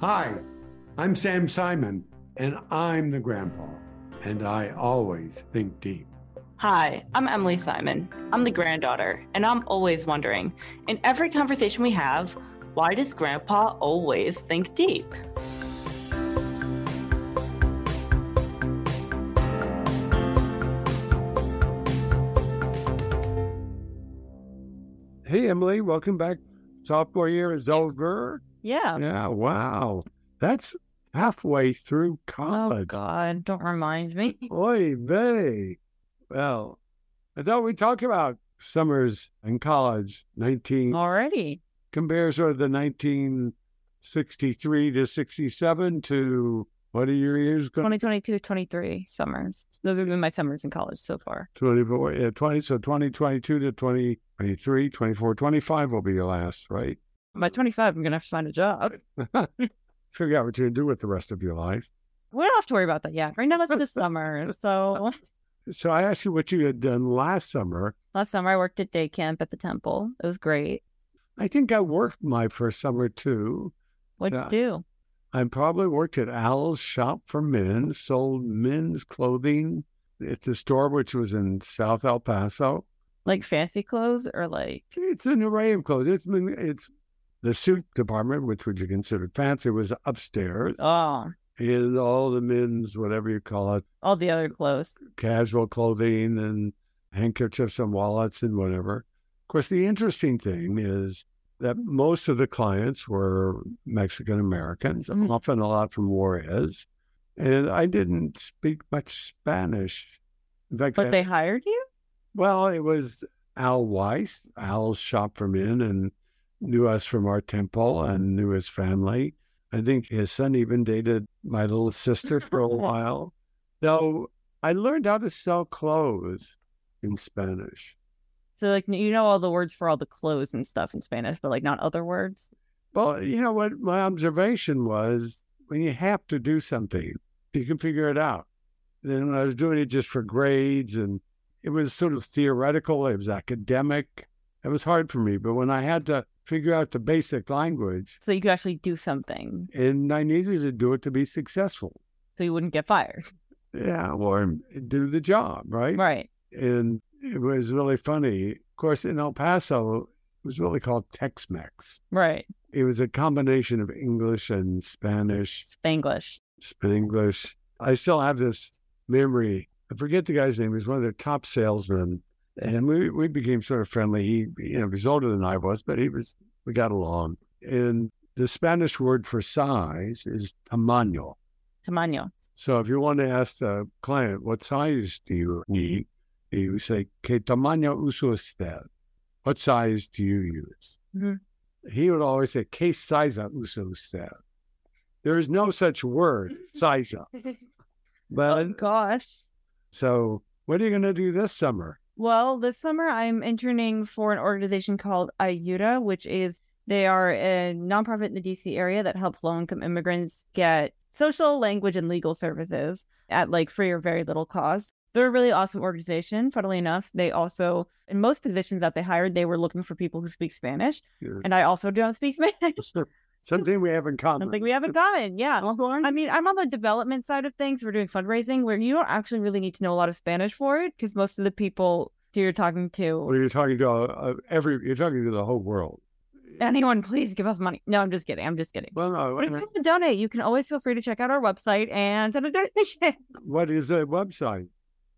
Hi, I'm Sam Simon, and I'm the grandpa, and I always think deep. Hi, I'm Emily Simon. I'm the granddaughter, and I'm always wondering in every conversation we have, why does grandpa always think deep? Hey, Emily, welcome back. Sophomore year is over. Yeah. Yeah, wow. That's halfway through oh, college. Oh. God, don't remind me. Oy vey. Well, I thought we'd talk about summers in college, 19, Already. compare sort of the 1963 to 67 to what are your years going 2022, 23 summers. Those have been my summers in college so far. 24, yeah, 20, so 2022 to 2023, 24, 25 will be your last, right? By 25, I'm going to have to find a job. Figure out what you're going to do with the rest of your life. We don't have to worry about that yet. Right now, it's just summer. So So I asked you what you had done last summer. last summer, I worked at day camp at the temple. It was great. I think I worked my first summer too. What'd Yeah. you uh, do? I probably worked at Al's Shop for Men, sold men's clothing at the store, which was in South El Paso. Like fancy clothes or like, It's an array of clothes. It's been, it's the suit department, which would you consider fancy, was upstairs, oh, and all the men's, whatever you call it, all the other clothes. casual clothing and handkerchiefs and wallets and whatever. Of course, the interesting thing is that most of the clients were Mexican Americans, Mhm. often a lot from Juarez. And I didn't speak much Spanish. In fact, But I- they hired you? well, it was Al Weiss, Al's shop for men, and knew us from our temple and mm-hmm. knew his family. I think his son even dated my little sister for a while. Though I learned how to sell clothes in Spanish. So like you know all the words for all the clothes and stuff in Spanish, but like not other words. Well, you know what my observation was when you have to do something, you can figure it out. Then I was doing it just for grades and it was sort of theoretical, it was academic. It was hard for me. But when I had to figure out the basic language So you could actually do something, and I needed to do it to be successful. so you wouldn't get fired. Yeah, or do the job, right? Right. And it was really funny. Of course, in El Paso, it was really called Tex Mex. Right. It was a combination of English and Spanish. Spanglish. Spanglish. I still have this memory. I forget the guy's name. He was one of their top salesmen, and we we became sort of friendly. He, you know, he was older than I was, but he was. We got along. And the Spanish word for size is tamaño. Tamaño. So if you want to ask the client what size do you need, you say "Qué tamaño usa usted?" What size do you use? Mhm. He would always say "Qué size usa usted?" There is no such word, size. But Oh gosh. so, what are you going to do this summer? Well, this summer I'm interning for an organization called Ayuda, which is they are a nonprofit in the DC area that helps low income immigrants get social, language, and legal services at like free or very little cost. They're a really awesome organization. Funnily enough, they also, in most positions that they hired, they were looking for people who speak Spanish. Yeah. And I also don't speak Spanish. Something we have in common. Something we have in common. Yeah. I mean, I'm on the development side of things. We're doing fundraising where you don't actually really need to know a lot of Spanish for it because most of the people who you're talking to Well, you're talking to uh, every. You're talking to the whole world. anyone please give us money no i'm just kidding i'm just kidding Well, no. but if you want to donate you can always feel free to check out our website and send a donation What is the website?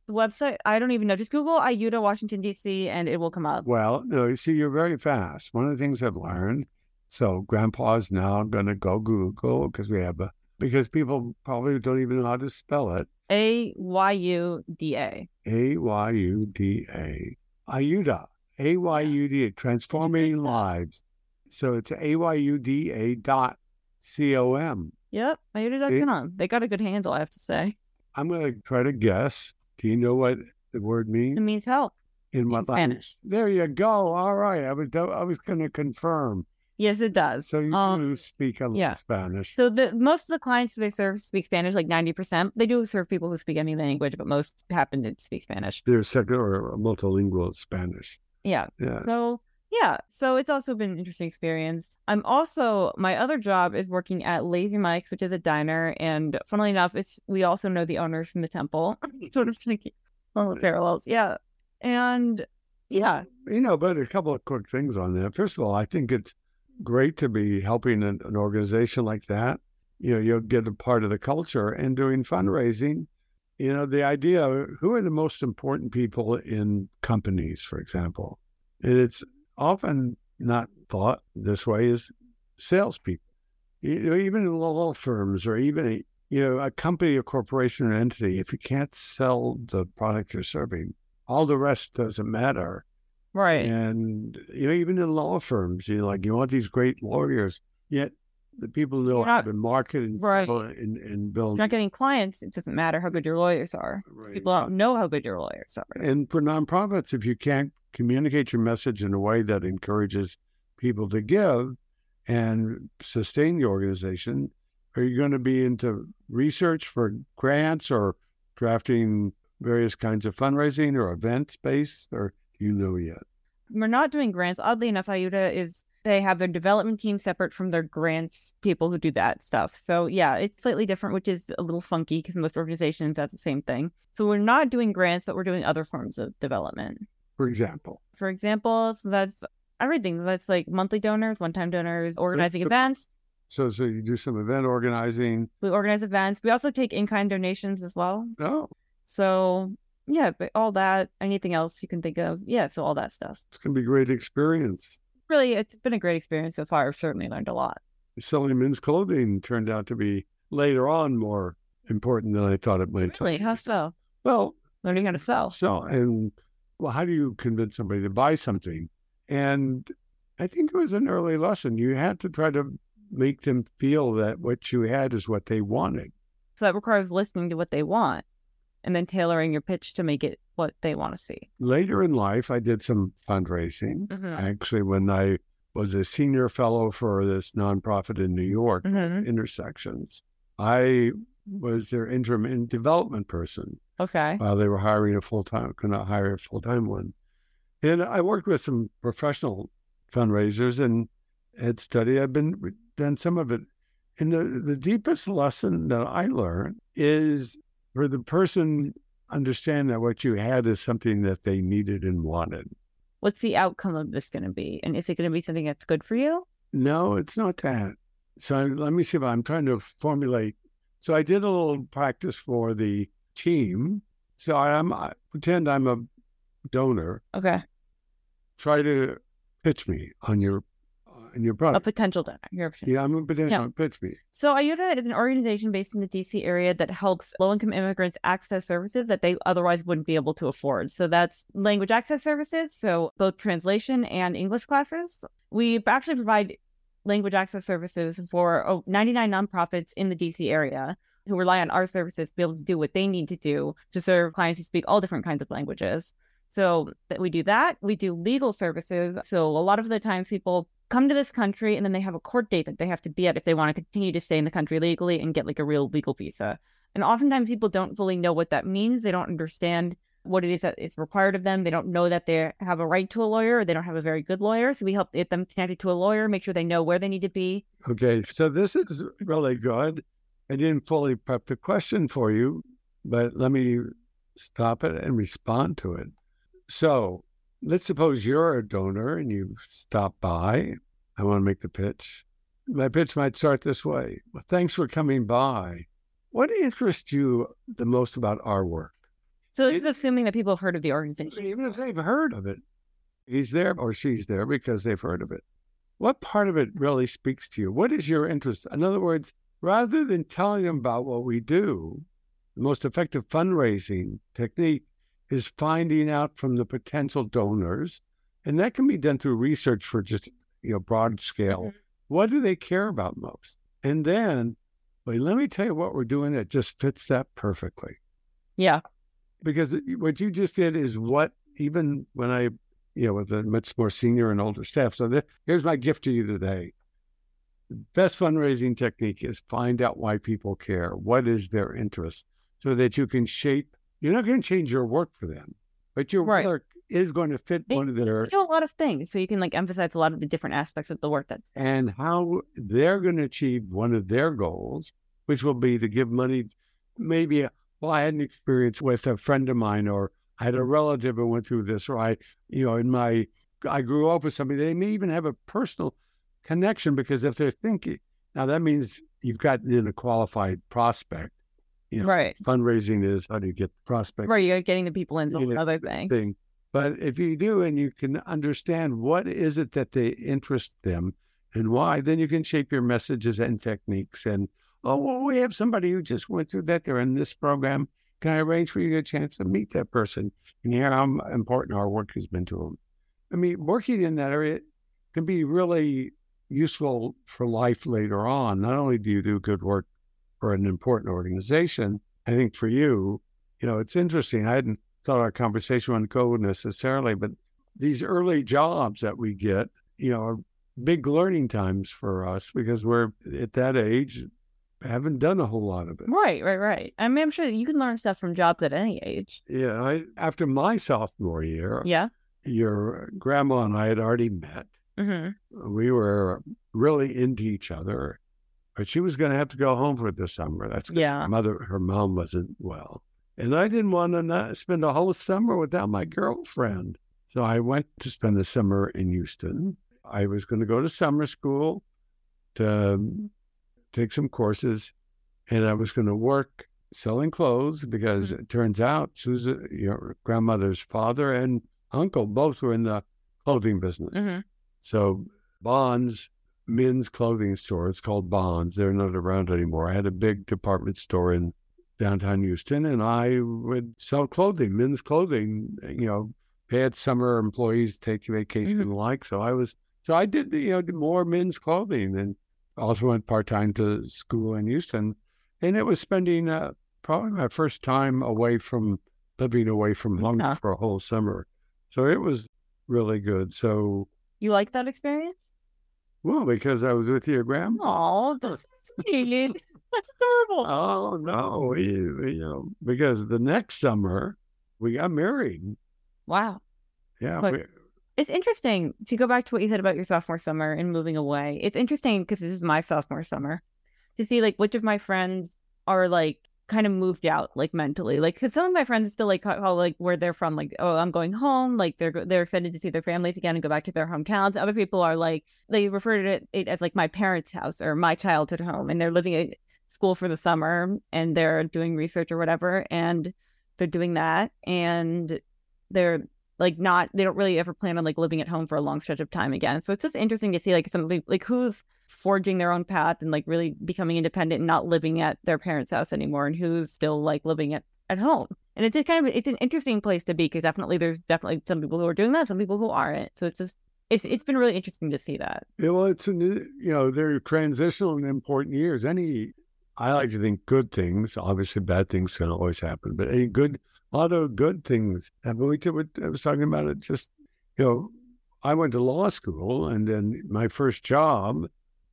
the website i don't even know just google ayuda washington dc and it will come up Well, no, you see, you're very fast. One of the things I've learned, so grandpa's now going to go Google because we have a, because people probably don't even know how to spell it. a-y-u-d-a A Y U D A. Ayuda. A Y U D A. Transforming lives. So it's A Y U D A dot C O M. yep ayuda.com they got a good handle i have to say I'm going to try to guess. Do you know what the word means? it means? help In what in language? spanish There you go. All right. I was I was going to confirm. Yes it does So you um speak a little yeah. Spanish. so the most of the clients they serve speak spanish like 90% they do serve people who speak any language but most happen to speak spanish They're second or multilingual Spanish. yeah Yeah. So Yeah, so it's also been an interesting experience. I'm also my other job is working at Lazy Mike's, which is a diner, and funnily enough, it's we also know the owners from the temple. sort of thinking all the parallels, yeah. And yeah, You know, but a couple of quick things on that. First of all, I think it's great to be helping an, an organization like that. You know, you'll get a part of the culture and doing fundraising. You know, the idea who are the most important people in companies, for example? And it's often not thought this way as salespeople. You know, even in law firms or even, a, you know, a company, a corporation, or entity, if you can't sell the product you're serving, all the rest doesn't matter. Right. And you know, even in law firms, you know, like you want these great lawyers, yet the people know You're how not- to market and Right. sell and, and If build. you're not getting clients, it doesn't matter how good your lawyers are. Right. People don't know how good your lawyers are. And for nonprofits, if you can't communicate your message in a way that encourages people to give and sustain the organization, are you going to be into research for grants or drafting various kinds of fundraising or event space or you know yet? We're not doing grants. Oddly enough, Ayuda is they have their development team separate from their grants people who do that stuff. So yeah, it's slightly different, which is a little funky because most organizations that's the same thing. So we're not doing grants, but we're doing other forms of development. For example, For example, so that's everything. That's like monthly donors, one-time donors, organizing so- events. so so you do some event organizing. We organize events. We also take in-kind donations as well. Oh, So yeah, but all that, anything else you can think of, yeah, so all that stuff. it's going to be a great experience. Really, it's been a great experience so far. I've certainly learned a lot. selling men's clothing turned out to be later on more important than I thought it might. Really, how so? Well, Learning how to sell. so and well, how do you convince somebody to buy something? And I think it was an early lesson. You had to try to make them feel that what you had is what they wanted. So that requires listening to what they want and then tailoring your pitch to make it what they want to see. Later in life, I did some fundraising. Mm-hmm. Actually, when I was a senior fellow for this nonprofit in New York, Mm-hmm. Intersections, I was their interim development person. Okay. while they were hiring a full time, could not hire a full time one. And I worked with some professional fundraisers and had studied. I've been done some of it. And the, the deepest lesson that I learned is for the person understand that what you had is something that they needed and wanted. What's the outcome of this going to be? And is it going to be something that's good for you? No, it's not that. So I- let me see if I'm trying to formulate. So I did a little practice for the team. So I'm I pretend I'm a donor. Okay. Try to pitch me on your on your A potential donor. You're yeah, I'm a potential pitch me. So Ayuda is an organization based in the DC area that helps low income immigrants access services that they otherwise wouldn't be able to afford. So that's language access services, so both translation and English classes. We actually provide language access services for oh, 99 nonprofits in the DC area who rely on our services to be able to do what they need to do to serve clients who speak all different kinds of languages. So that we do that. We do legal services. So a lot of the times people come to this country and then they have a court date that they have to be at if they want to continue to stay in the country legally and get like a real legal visa. And oftentimes people don't fully know what that means. They don't understand what it is that is required of them. They don't know that they have a right to a lawyer or they don't have a very good lawyer. So we help get them connected to a lawyer, make sure they know where they need to be. Okay, so this is really good. I didn't fully prep the question for you, but let me stop it and respond to it. So let's suppose you're a donor and you stop by. I want to make the pitch. My pitch might start this way. Well, thanks for coming by. What interests you the most about our work? So this is assuming that people have heard of the organization. Even if they've heard of it, he's there or she's there because they've heard of it. What part of it really speaks to you? What is your interest? In other words, rather than telling them about what we do, the most effective fundraising technique is finding out from the potential donors, and that can be done through research for just you know broad scale. Mhm. What do they care about most? And then, wait, let me tell you what we're doing that just fits that perfectly Yeah. because what you just did is what even when I, you know, with a much more senior and older staff. So th- here's my gift to you today. The best fundraising technique is find out why people care. What is their interest, so that you can shape. You're not going to change your work for them, but your Right. work is going to fit They- one of their You do a lot of things, so you can like emphasize a lot of the different aspects of the work that's and how they're going to achieve one of their goals, which will be to give money. Maybe, well, I had an experience with a friend of mine, or I had a relative who went through this, or I, you know, in my, I grew up with somebody. They may even have a personal connection because if they're thinking, now that means you've gotten in a qualified prospect. You know, right. fundraising is how do you get the prospect Right, you're getting the people in Yeah, another thing. thing. But if you do and you can understand what is it that they interest them and why, then you can shape your messages and techniques. And oh, well, we have somebody who just went through that. They're in this program. Can I arrange for you a chance to meet that person and hear how important our work has been to them? I mean, working in that area can be really useful for life later on. Not only do you do good work for an important organization, I think for you, you know, it's interesting. I hadn't thought our conversation on code necessarily, but these early jobs that we get, you know, are big learning times for us because we're at that age, haven't done a whole lot of it. Right, right, right. I mean, I'm sure you can learn stuff from jobs at any age. Yeah. I, after my sophomore year, Yeah. your grandma and I had already met. hmm We were really into each other, but she was going to have to go home for the summer. That's Yeah. her mother, her mom wasn't well. And I didn't want to not spend a whole summer without my girlfriend. So I went to spend the summer in Houston. I was going to go to summer school to um, take some courses, and I was going to work selling clothes because it turns out Susan, your grandmother's father and uncle both were in the clothing business. hmm So Bonds men's clothing store. It's called Bonds. They're not around anymore. I had a big department store in downtown Houston, and I would sell clothing, men's clothing. You know, had summer employees take vacation and the like. So I was, so I did, you know, did more men's clothing, and also went part time to school in Houston, and it was spending uh, probably my first time away from living away from home Yeah. for a whole summer. So it was really good. So You like that experience? Well, because I was with your grandma. Oh, that's sweet. That's adorable. Oh no, we, you know, because the next summer we got married. Wow. Yeah, we, It's interesting to go back to what you said about your sophomore summer and moving away. It's interesting because this is my sophomore summer to see like which of my friends are like kind of moved out like mentally. Like, cause some of my friends still like call like where they're from, like, oh, I'm going home. Like they're they're excited to see their families again and go back to their hometowns. Other people are like they refer to it as like my parents' house or my childhood home, and they're living at school for the summer and they're doing research or whatever, and they're doing that and they're like not they don't really ever plan on like living at home for a long stretch of time again. So it's just interesting to see like somebody like who's forging their own path and like really becoming independent and not living at their parents' house anymore and who's still like living at, at home. And it's just kind of it's an interesting place to be because definitely there's definitely some people who are doing that, some people who aren't. So it's just it's it's been really interesting to see that. yeah, well, it's a new, you know, they're transitional and important years. Any, I like to think good things. Obviously, bad things can always happen, but any good, a lot of good things happen. We did I was talking about it. Just, you know, I went to law school, and then my first job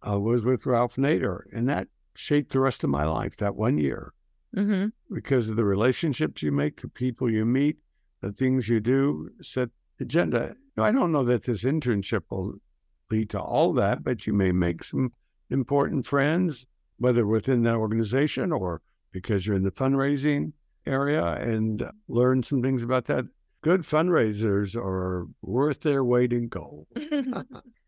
uh, was with Ralph Nader, and that shaped the rest of my life. That one year. Mm-hmm. because of the relationships you make, the people you meet, the things you do, set agenda. I don't know that this internship will lead to all that, but you may make some important friends, whether within that organization or because you're in the fundraising area and learn some things about that. Good fundraisers are worth their weight in gold.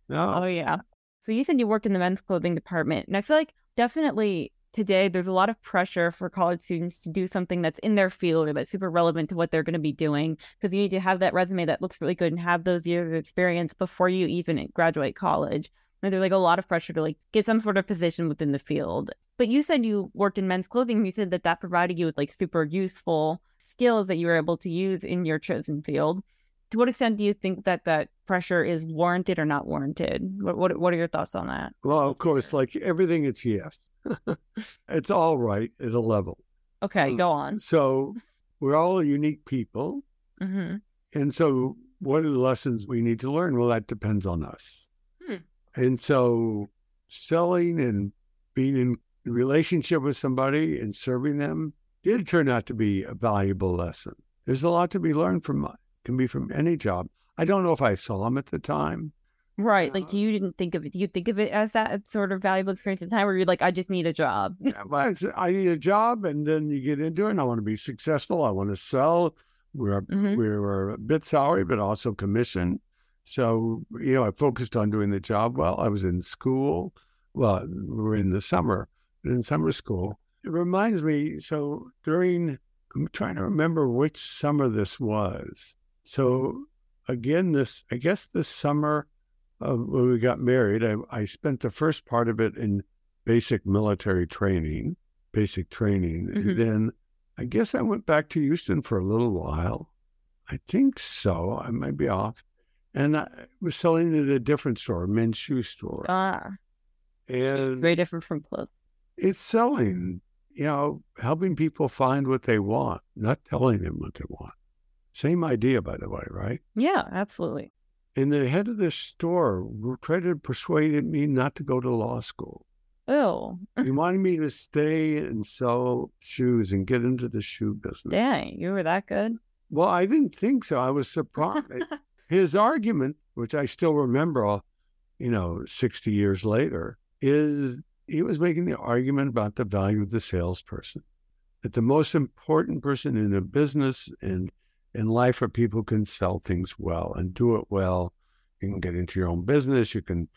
No, Oh yeah. So you said you worked in the men's clothing department, and I feel like definitely today there's a lot of pressure for college students to do something that's in their field or that's super relevant to what they're going to be doing because you need to have that resume that looks really good and have those years of experience before you even graduate college. And there's like a lot of pressure to like get some sort of position within the field. But you said you worked in men's clothing. and You said that that provided you with like super useful skills that you were able to use in your chosen field to what extent do you think that that pressure is warranted or not warranted? What what, what are your thoughts on that? well, of course, like everything, it's yes. it's all right at a level. Okay, go on. So we're all unique people. hmm And so, what are the lessons we need to learn? Well, that depends on us. Hmm. And so, selling and being in relationship with somebody and serving them did turn out to be a valuable lesson. There's a lot to be learned from can be from any job. I don't know if I saw them at the time. Right. Like Uh, you didn't think of it. You think of it as that sort of valuable experience at the time where you're like, I just need a job. Yeah, well, I need a job, and then you get into it. And I want to be successful. I want to sell. We're Mhm. we were a bit salary, but also commission. So you know, I focused on doing the job well. I was in school. Well, we're in the summer, in summer school. It reminds me. So during, I'm trying to remember which summer this was. So again, this I guess this summer uh, when we got married, I, I spent the first part of it in basic military training, basic training. Mhm. And then I guess I went back to Houston for a little while. I think so. I might be off. And I was selling at a different store, a men's shoe store. Ah, it's and very different from clothes. It's selling, you know, helping people find what they want, not telling them what they want. Same idea, by the way, right? Yeah, absolutely. And the head of this store tried to persuade me not to go to law school. Oh, He wanted me to stay and sell shoes and get into the shoe business. dang, you were that good. Well, I didn't think so. I was surprised. His argument, which I still remember, you know, 60 years later, is he was making the argument about the value of the salesperson. That the most important person in a business and in life are people who can sell things well and do it well. You can get into your own business. You can,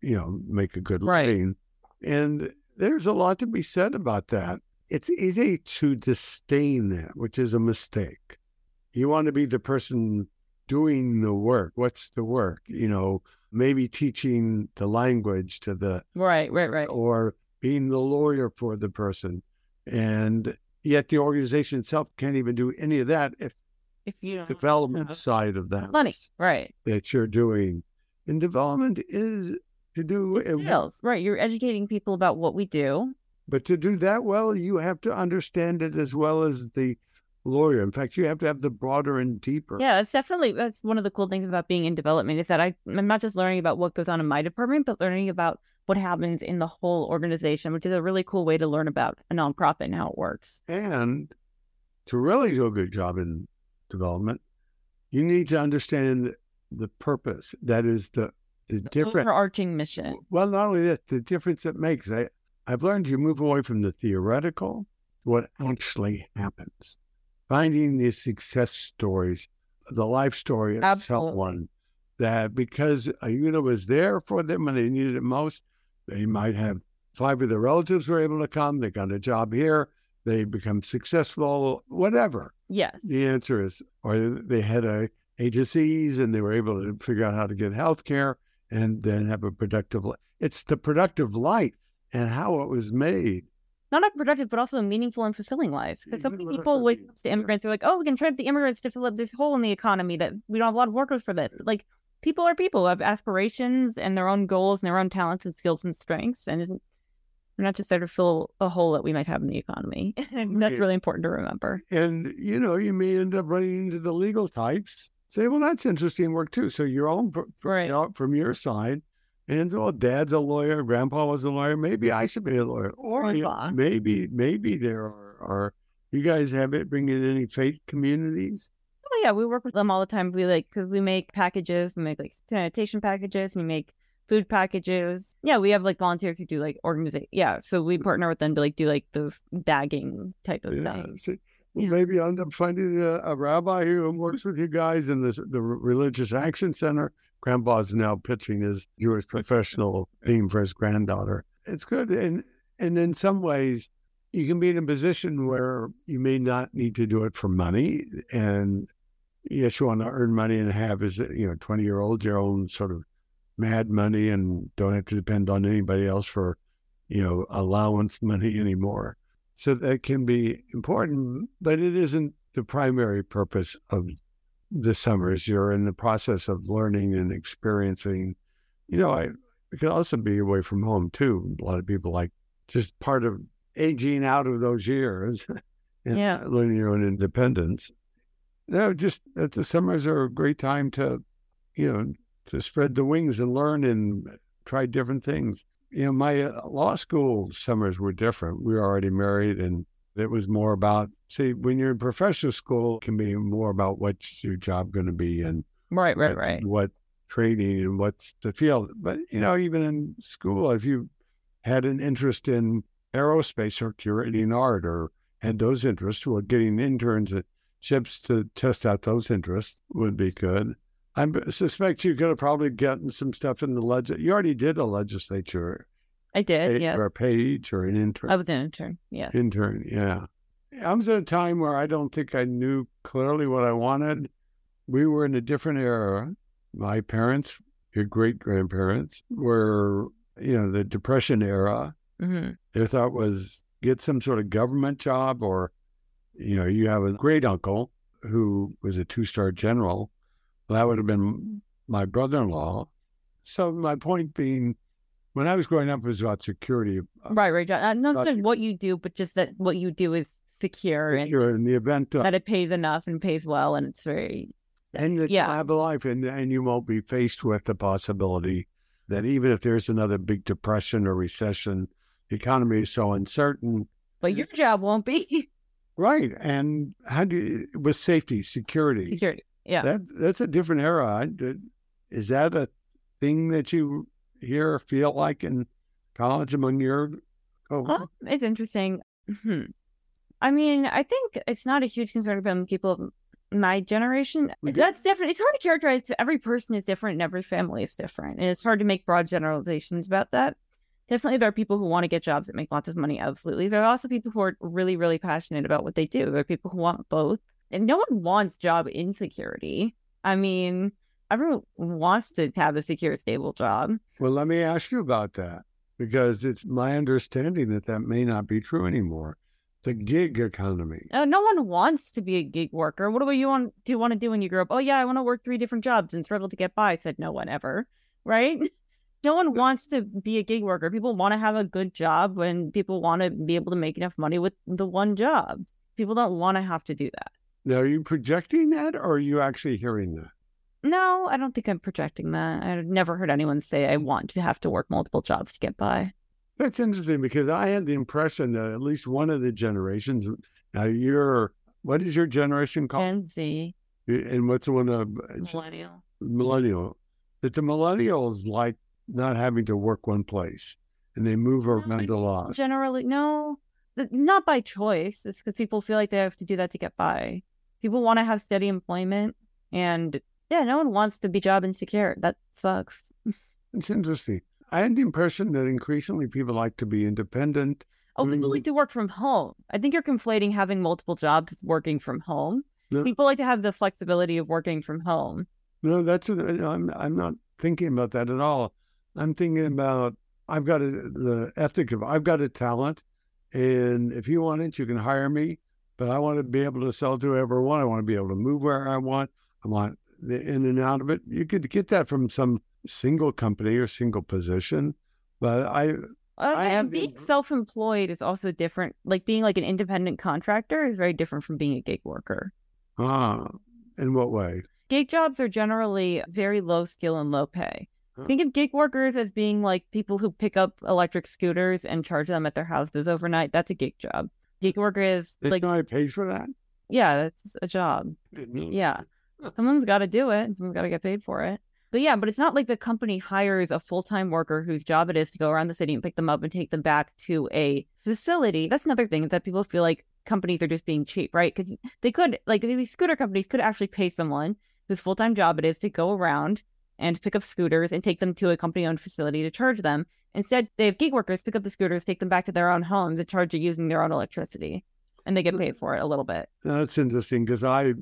you know, make a good Right. living. And there's a lot to be said about that. It's easy to disdain that, which is a mistake. You want to be the person doing the work. What's the work? You know, maybe teaching the language to the Right, right, right. or being the lawyer for the person. And yet the organization itself can't even do any of that if If you don't development side of that money, right? that you're doing. And development is to do It's sales, right? You're educating people about what we do. but to do that well, you have to understand it as well as the lawyer. In fact, you have to have the broader and deeper. Yeah, that's definitely that's one of the cool things about being in development is that I, I'm not just learning about what goes on in my department, but learning about what happens in the whole organization, which is a really cool way to learn about a nonprofit and how it works. And to really do a good job in development, you need to understand the purpose. That is the the different. overarching mission. Well, not only that, the difference it makes. I I've learned to move away from the theoretical to what actually happens. Finding these success stories, the life story of Absolutely. someone that because a unit was there for them when they needed it most, they might have five of their relatives were able to come. They got a job here. They become successful, whatever. Yes. The answer is, or they had a, a disease and they were able to figure out how to get health care and then have a productive life. It's the productive life and how it was made. Not only productive, but also meaningful and fulfilling lives. Because so many with people, the- when it to immigrants, are like, "Oh, we can train the immigrants to fill up this hole in the economy that we don't have a lot of workers for this." But, like, people are people who have aspirations and their own goals and their own talents and skills and strengths, and isn't we're not just there to fill a hole that we might have in the economy. and that's really important to remember. And, you know, you may end up running into the legal types. Say, well, that's interesting work too. So your own, Right. you know, from your side, and well, dad's a lawyer, grandpa was a lawyer. Maybe I should be a lawyer. Or you know, maybe, maybe there are, are, you guys have it bring in any faith communities? Oh yeah, we work with them all the time. We like because we make packages, we make like sanitation packages, we make food packages. Yeah, we have like volunteers who do like organization. Yeah, so we mm. partner with them to like do like those bagging type of Yeah. things. Well, Yeah. maybe I'll end up finding a, a rabbi who works with you guys in this, the Religious Action Center. Grandpa's now pitching his Jewish professional theme for his granddaughter. It's good. And, and in some ways, you can be in a position where you may not need to do it for money. And yes, you want to earn money and have as a you know, 20 year old, your own sort of mad money and don't have to depend on anybody else for, you know, allowance money anymore. So that can be important, but it isn't the primary purpose of the summers. You're in the process of learning and experiencing. You know, I it can also be away from home too. A lot of people like just part of aging out of those years and Yeah. learning your own independence. No, just that the summers are a great time to, you know, to spread the wings and learn and try different things. You know, my uh, law school summers were different. We were already married and It was more about, see, when you're in professional school, it can be more about what's your job going to be and Right, right, right. what training and what's the field. But, you know, even in school, if you had an interest in aerospace or curating art or had those interests, well, getting interns at ships to test out those interests would be good. I suspect you could have probably gotten some stuff in the leg. You already did a legislature I did, pa- yeah. or a page or an intern. I was an intern, yeah. intern, yeah. I was at a time where I don't think I knew clearly what I wanted. We were in a different era. My parents, your great grandparents, were, you know, the Depression era. hmm Their thought was get some sort of government job, or, you know, you have a great uncle who was a two star general. Well, that would have been my brother in law. So, my point being, when I was growing up, it was about security. Right, right. John. Uh, Not just what you do, but just that what you do is secure and You're in the event of that it pays enough and pays well and it's very and it's Yeah. lab of life, and and you won't be faced with the possibility that even if there's another big depression or recession, the economy is so uncertain. but your job won't be Right, and how do you, with safety, security? security. Yeah. That that's a different era. Is that a thing that you hear or feel like in college among your? Oh, Well, it's interesting. Hmm. I mean, I think it's not a huge concern about people of my generation. That's different. It's hard to characterize. Every person is different and every family is different. And it's hard to make broad generalizations about that. Definitely, there are people who want to get jobs that make lots of money. Absolutely. There are also people who are really, really passionate about what they do. There are people who want both. And no one wants job insecurity. I mean, everyone wants to have a secure, stable job. well, let me ask you about that because it's my understanding that that may not be true anymore. The gig economy. Uh, no one wants to be a gig worker. What do you want? Do you want to do when you grow up? Oh yeah, I want to work three different jobs and struggle to get by. Said no one ever, right? No one wants to be a gig worker. People want to have a good job, and people want to be able to make enough money with the one job. People don't want to have to do that. Now, are you projecting that or are you actually hearing that? No, I don't think I'm projecting that. I've never heard anyone say I want to have to work multiple jobs to get by. That's interesting because I had the impression that at least one of the generations, now you're, what is your generation called? Gen Z, And what's the one of millennial. millennial? That the millennials like not having to work one place and they move around a lot. Generally, no, th- not by choice. It's because people feel like they have to do that to get by. People want to have steady employment, and yeah, no one wants to be job insecure. That sucks. It's interesting. I had the impression that increasingly people like to be independent. Oh, people like to work from home. I think you're conflating having multiple jobs with working from home. No. People like to have the flexibility of working from home. No, that's uh, I'm I'm not thinking about that at all. I'm thinking about I've got a, the ethic of I've got a talent, and if you want it, you can hire me. But I want to be able to sell to whoever I want. I want to be able to move where I want. I want the in and out of it. You could get that from some single company or single position, but I Uh, I and have the- being self-employed is also different. Like being like an independent contractor is very different from being a gig worker. ah, in what way? Gig jobs are generally very low skill and low pay. Huh. Think of gig workers as being like people who pick up electric scooters and charge them at their houses overnight. That's a gig job. Gig worker is There's like, pays for that. yeah, that's a job. Yeah. Someone's got to do it. Someone's got to get paid for it. But yeah, but it's not like the company hires a full time worker whose job it is to go around the city and pick them up and take them back to a facility. That's another thing is that people feel like companies are just being cheap, right? Because they could, like, these scooter companies could actually pay someone whose full time job it is to go around and pick up scooters and take them to a company owned facility to charge them. Instead, they have gig workers pick up the scooters, take them back to their own homes and charge it using their own electricity. And they get paid for it a little bit. That's interesting because I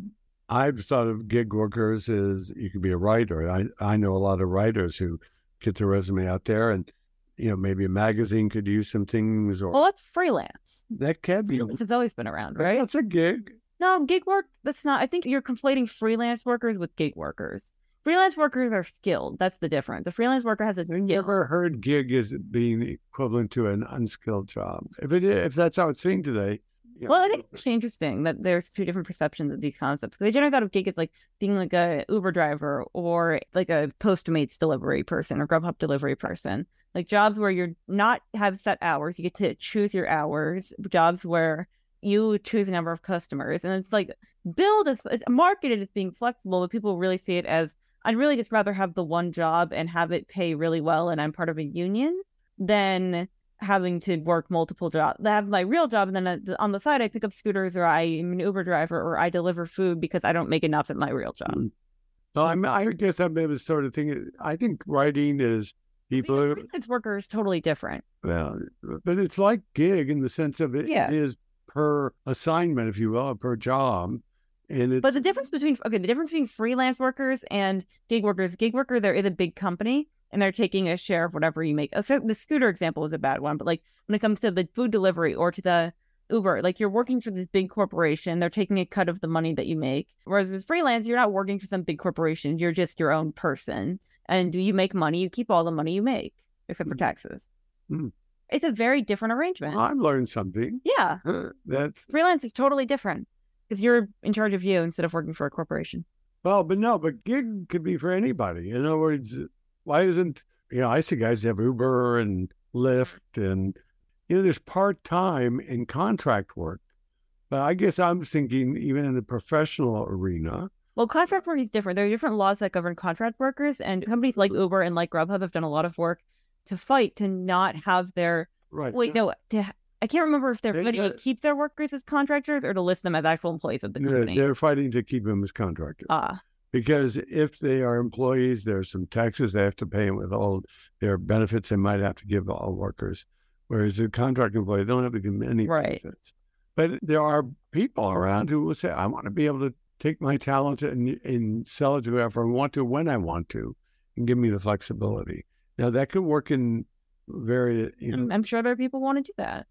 I've thought of gig workers as you could be a writer. I I know a lot of writers who get their resume out there, and you know maybe a magazine could use some things, or Well, that's freelance. that can be. It's always been around, right? That's a gig. No, gig work, that's not. I think you're conflating freelance workers with gig workers. Freelance workers are skilled. That's the difference. A freelance worker has a I've skill. never heard gig as being equivalent to an unskilled job. If it if that's how it's seen today. Know, Well, I think it's actually interesting that there's two different perceptions of these concepts. They generally thought of gig as like being like a Uber driver or like a Postmates delivery person or Grubhub delivery person. Like jobs where you're not have set hours, you get to choose your hours. Jobs where you choose a number of customers, and it's like build as it's marketed as being flexible, but people really see it as I'd really just rather have the one job and have it pay really well, and I'm part of a union than having to work multiple jobs. I have my real job, and then uh, on the side, I pick up scooters, or I am an Uber driver, or I deliver food because I don't make enough at my real job. Mm. No, I'm, I guess I'm the sort of thing. I think writing is people. Freelance worker is totally different. Well, but it's like gig in the sense of it Yeah. is per assignment, if you will, per job, and it's But the difference between okay, the difference between freelance workers and gig workers, gig worker there is a big company and they're taking a share of whatever you make. So the scooter example is a bad one, but like when it comes to the food delivery or to the Uber, like you're working for this big corporation, they're taking a cut of the money that you make. Whereas as freelance, you're not working for some big corporation, you're just your own person. And you make money, you keep all the money you make, except for Mm. taxes. Mm. It's a very different arrangement. I've learned something. yeah. Uh, That's Freelance is totally different because you're in charge of you instead of working for a corporation. well, but no, but gig could be for anybody. In other words, why isn't you know? I see guys have Uber and Lyft, and you know, there's part time and contract work. But I guess I'm thinking even in the professional arena, Well, contract work is different. There are different laws that govern contract workers, and companies like Uber and like Grubhub have done a lot of work to fight to not have their right? wait no to I can't remember if they're They fighting to keep their workers as contractors or to list them as actual employees of the company. they're fighting to keep them as contractors. Ah, because if they are employees, there's some taxes they have to pay and with all their benefits they might have to give all workers. Whereas a contract employee they don't have to give any Right. benefits. But there are people around who will say, I want to be able to take my talent and, and sell it to whoever I want to when I want to and give me the flexibility. Now that could work in very you know I'm, sure there are people who want to do that.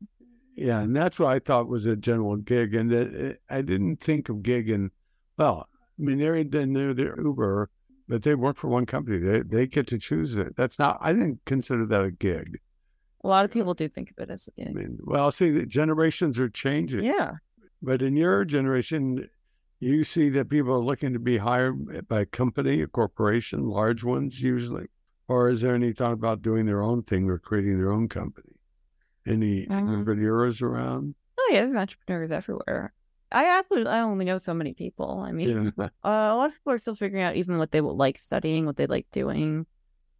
yeah, and that's what I thought was a general gig, and it, I didn't think of gig in. Well, I mean, they're in they're, they're Uber, but they work for one company. They they get to choose it. That's not. I didn't consider that a gig. A lot of people do think of it as a gig. I mean, well, see, the generations are changing. Yeah. But in your generation, you see that people are looking to be hired by a company, a corporation, large ones usually. Or is there any thought about doing their own thing or creating their own company? Any Um, entrepreneurs around? Oh yeah, there's entrepreneurs everywhere. I absolutely I only know so many people. I mean, Yeah. uh, a lot of people are still figuring out even what they would like studying, what they like doing.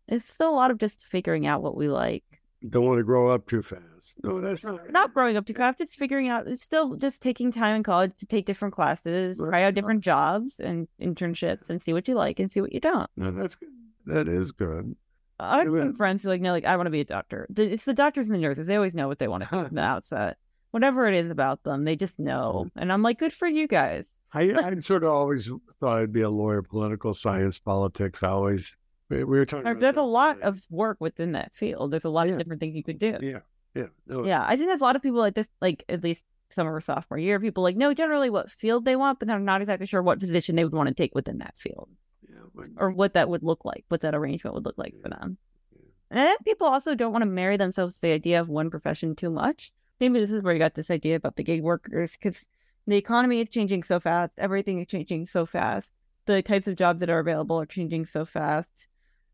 It's still a lot of just figuring out what we like. Don't want to grow up too fast. No, that's not. Not growing up too fast, it's figuring out. It's still just taking time in college to take different classes, try out different jobs and internships, and see what you like and see what you don't. No, that's good. That is good. I have some friends who like no, like I want to be a doctor. The- It's the doctors and the nurses. They always know what they want to do from the outset. Whatever it is about them, they just mm-hmm. know. And I'm like, good for you guys. I, I sort of always thought I'd be a lawyer, political science, politics. I always we we were talking. There's a lot of work within that field. There's a lot Yeah. of different things you could do. yeah, yeah, no, Yeah, I think there's a lot of people like this, like at least summer or sophomore year, people like know generally what field they want, but they're not exactly sure what position they would want to take within that field yeah, but- or what that would look like, what that arrangement would look like for them. Yeah. And I think people also don't want to marry themselves to the idea of one profession too much. Maybe this is where you got this idea about the gig workers because the economy is changing so fast, everything is changing so fast, the types of jobs that are available are changing so fast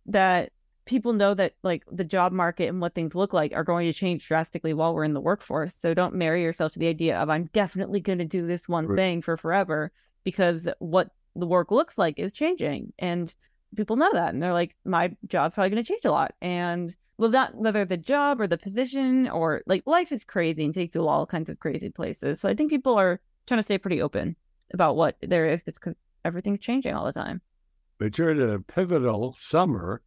that people know that like the job market and what things look like are going to change drastically while we're in the workforce. So don't marry yourself to the idea of I'm definitely going to do this one Right. thing for forever because what the work looks like is changing and people know that and they're like my job's probably going to change a lot and well not whether the job or the position or like life is crazy and takes you all kinds of crazy places. So I think people are trying to stay pretty open about what there is because everything's changing all the time. but you're at a pivotal summer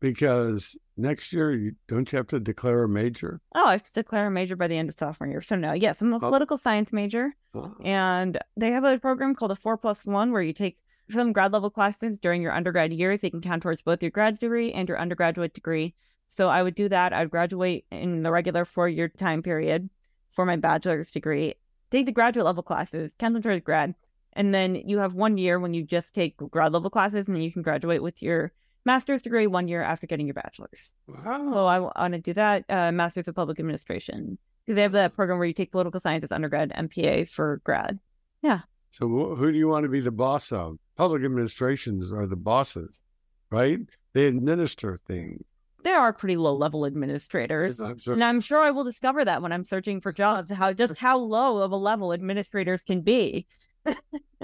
because next year you don't you have to declare a major? Oh, I have to declare a major by the end of sophomore year. So no, yes, I'm a Oh. political science major, Oh, and they have a program called a four plus one where you take some grad level classes during your undergrad years. They can count towards both your grad degree and your undergraduate degree. So I would do that. I would graduate in the regular four year time period for my bachelor's degree. Take the graduate level classes, them towards grad, and then you have one year when you just take grad level classes, and then you can graduate with your master's degree one year after getting your bachelor's. wow. Oh, I want to do that. Uh, Masters of Public Administration. 'Cause They have that program where you take political science as undergrad, MPA for grad. Yeah. So who do you want to be the boss of? Public administrations are the bosses, right? They administer things. There are pretty low level administrators. I'm sure- And I'm sure I will discover that when I'm searching for jobs, how just how low of a level administrators can be.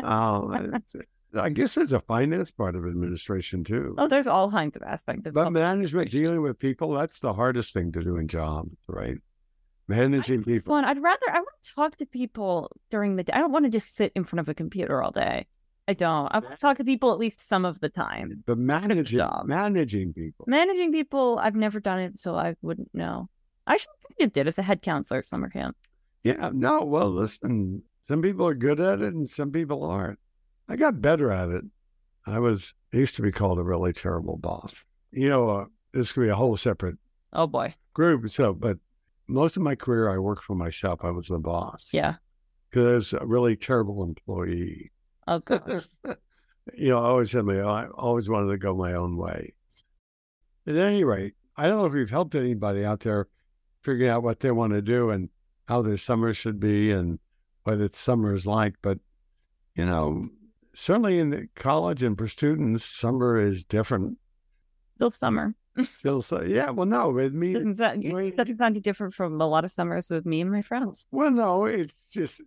Oh, I guess there's a finance part of administration too. Oh, there's all kinds of aspects of But management, dealing with people, that's the hardest thing to do in jobs, right? Managing people. Fun. I'd rather I want to talk to people during the day. I don't want to just sit in front of a computer all day. I don't. I want to talk to people at least some of the time. But managing, managing people. Managing people, I've never done it, so I wouldn't know. I actually kind of did as a head counselor at summer camp. Yeah, no, well, listen, some people are good at it and some people aren't. I got better at it. I was, I used to be called a really terrible boss. You know, uh, this could be a whole separate Oh boy. group. So, but most of my career, I worked for myself. I was the boss. Yeah. Because I was a really terrible employee. Oh gosh. you know, I always my, I always wanted to go my own way. At any rate, I don't know if we've helped anybody out there figuring out what they want to do and how their summer should be and what its summer is like. But, you know, certainly in the college and for students, summer is different. Still summer. Still, so yeah. Well, no, with me, Doesn't that, doesn't sound different from a lot of summers with me and my friends. Well, no, it's just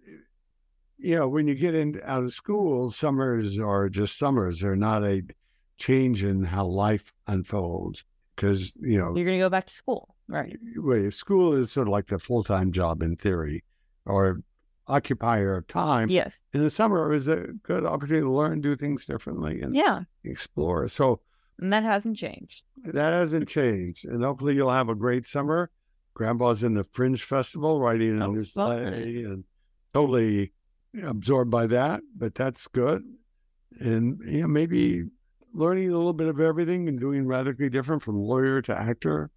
you know when you get in out of school, summers are just summers. They're not a change in how life unfolds because you know You're gonna go back to school, right? well, school is sort of like the full time job in theory, or occupier of time. Yes. In the summer, is a good opportunity to learn, do things differently, and Yeah. explore. So And that hasn't changed. that hasn't changed, and hopefully you'll have a great summer. Grandpa's in the Fringe Festival writing a new play, and totally absorbed by that. But that's good, and you know maybe learning a little bit of everything and doing radically different from lawyer to actor.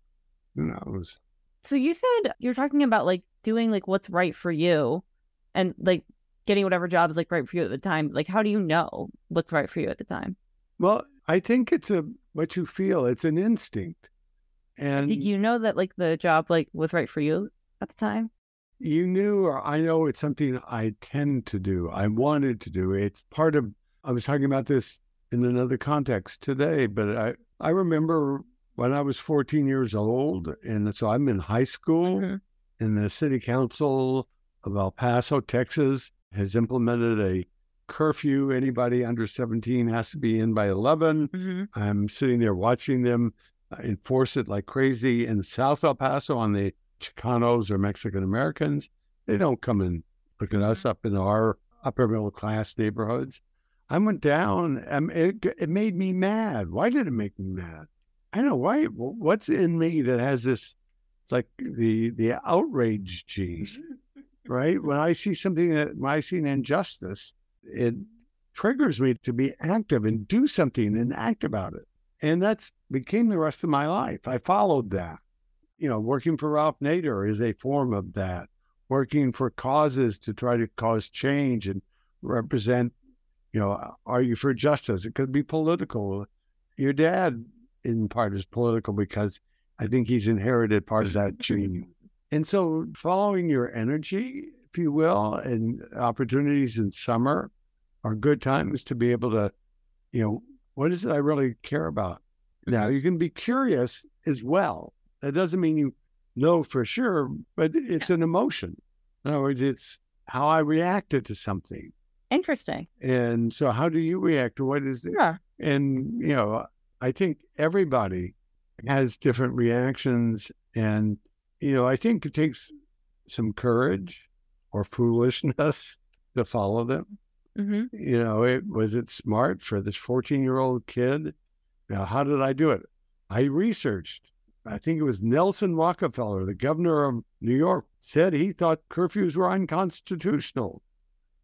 Who knows? So you said you're talking about like doing like what's right for you and like getting whatever job is like right for you at the time. Like how do you know what's right for you at the time? Well, I think it's a what you feel. It's an instinct, and Did you know that like the job like was right for you at the time? You knew or I know it's something I tend to do. I wanted to do. It's part of I was talking about this in another context today, but I, I remember when I was 14 years old, and so I'm in high school, Mhm. and the city council of El Paso, Texas, has implemented a curfew. Anybody under 17 has to be in by 11. Mhm. I'm sitting there watching them uh, enforce it like crazy in South El Paso on the Chicanos or Mexican Americans. They don't come and look at us mm-hmm. up in our upper middle class neighborhoods. I went down and it, it made me mad. Why did it make me mad? I don't know why. What's in me that has this? It's like the the outrage gene, right? When I see something that when I see an injustice, it triggers me to be active and do something and act about it. And that's became the rest of my life. I followed that. You know, working for Ralph Nader is a form of that. Working for causes to try to cause change and represent, you know, argue for justice. It could be political. Your dad, in part, is political because I think he's inherited part of that gene. And so, following your energy, if you will, and opportunities in summer are good times to be able to, you know, what is it I really care about? Now, mm-hmm. you can be curious as well. That doesn't mean you know for sure, but it's an emotion. In other words, it's how I reacted to something. Interesting. And so, how do you react to what is it? Yeah. And, you know, I think everybody has different reactions. And, you know, I think it takes some courage or foolishness to follow them. hmm You know, it was it smart for this 14 year old kid? Now, how did I do it? I researched. I think it was Nelson Rockefeller, the governor of New York, said he thought curfews were unconstitutional.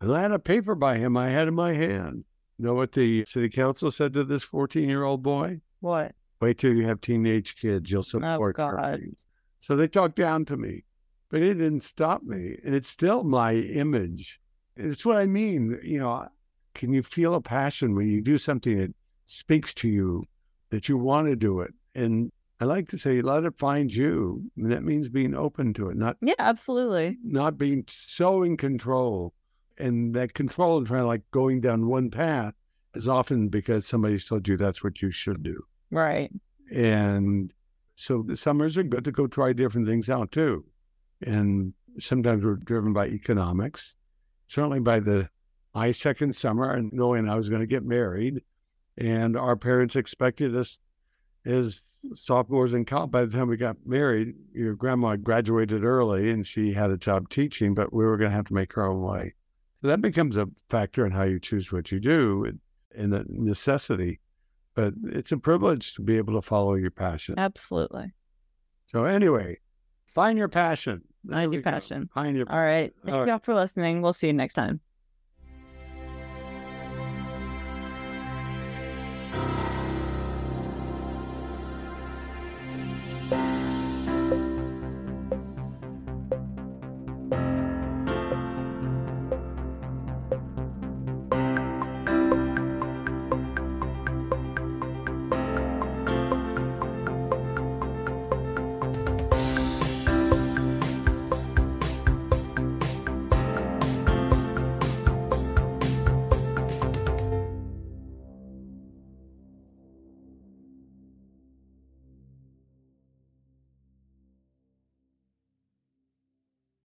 And I had a paper by him I had in my hand. You know what the city council said to this 14 year old boy? What? Wait till you have teenage kids. You'll oh, support God. curfews. So they talked down to me, but it didn't stop me. And it's still my image. It's what I mean. You know, can you feel a passion when you do something that speaks to you, that you want to do it? And I like to say, let it find you. And that means being open to it, not Yeah, absolutely. not being so in control. And that control and trying to like going down one path is often because somebody's told you that's what you should do. Right. And So the summers are good to go try different things out too. And sometimes we're driven by economics, certainly by the my second summer and knowing I was going to get married. And our parents expected us as sophomores in college. By the time we got married, your grandma graduated early and she had a job teaching, but we were going to have to make our own way. So that becomes a factor in how you choose what you do and a necessity. But it's a privilege to be able to follow your passion. Absolutely. So anyway, find your passion. Find your passion. Find your All right. Thank All you all for listening. We'll see you next time.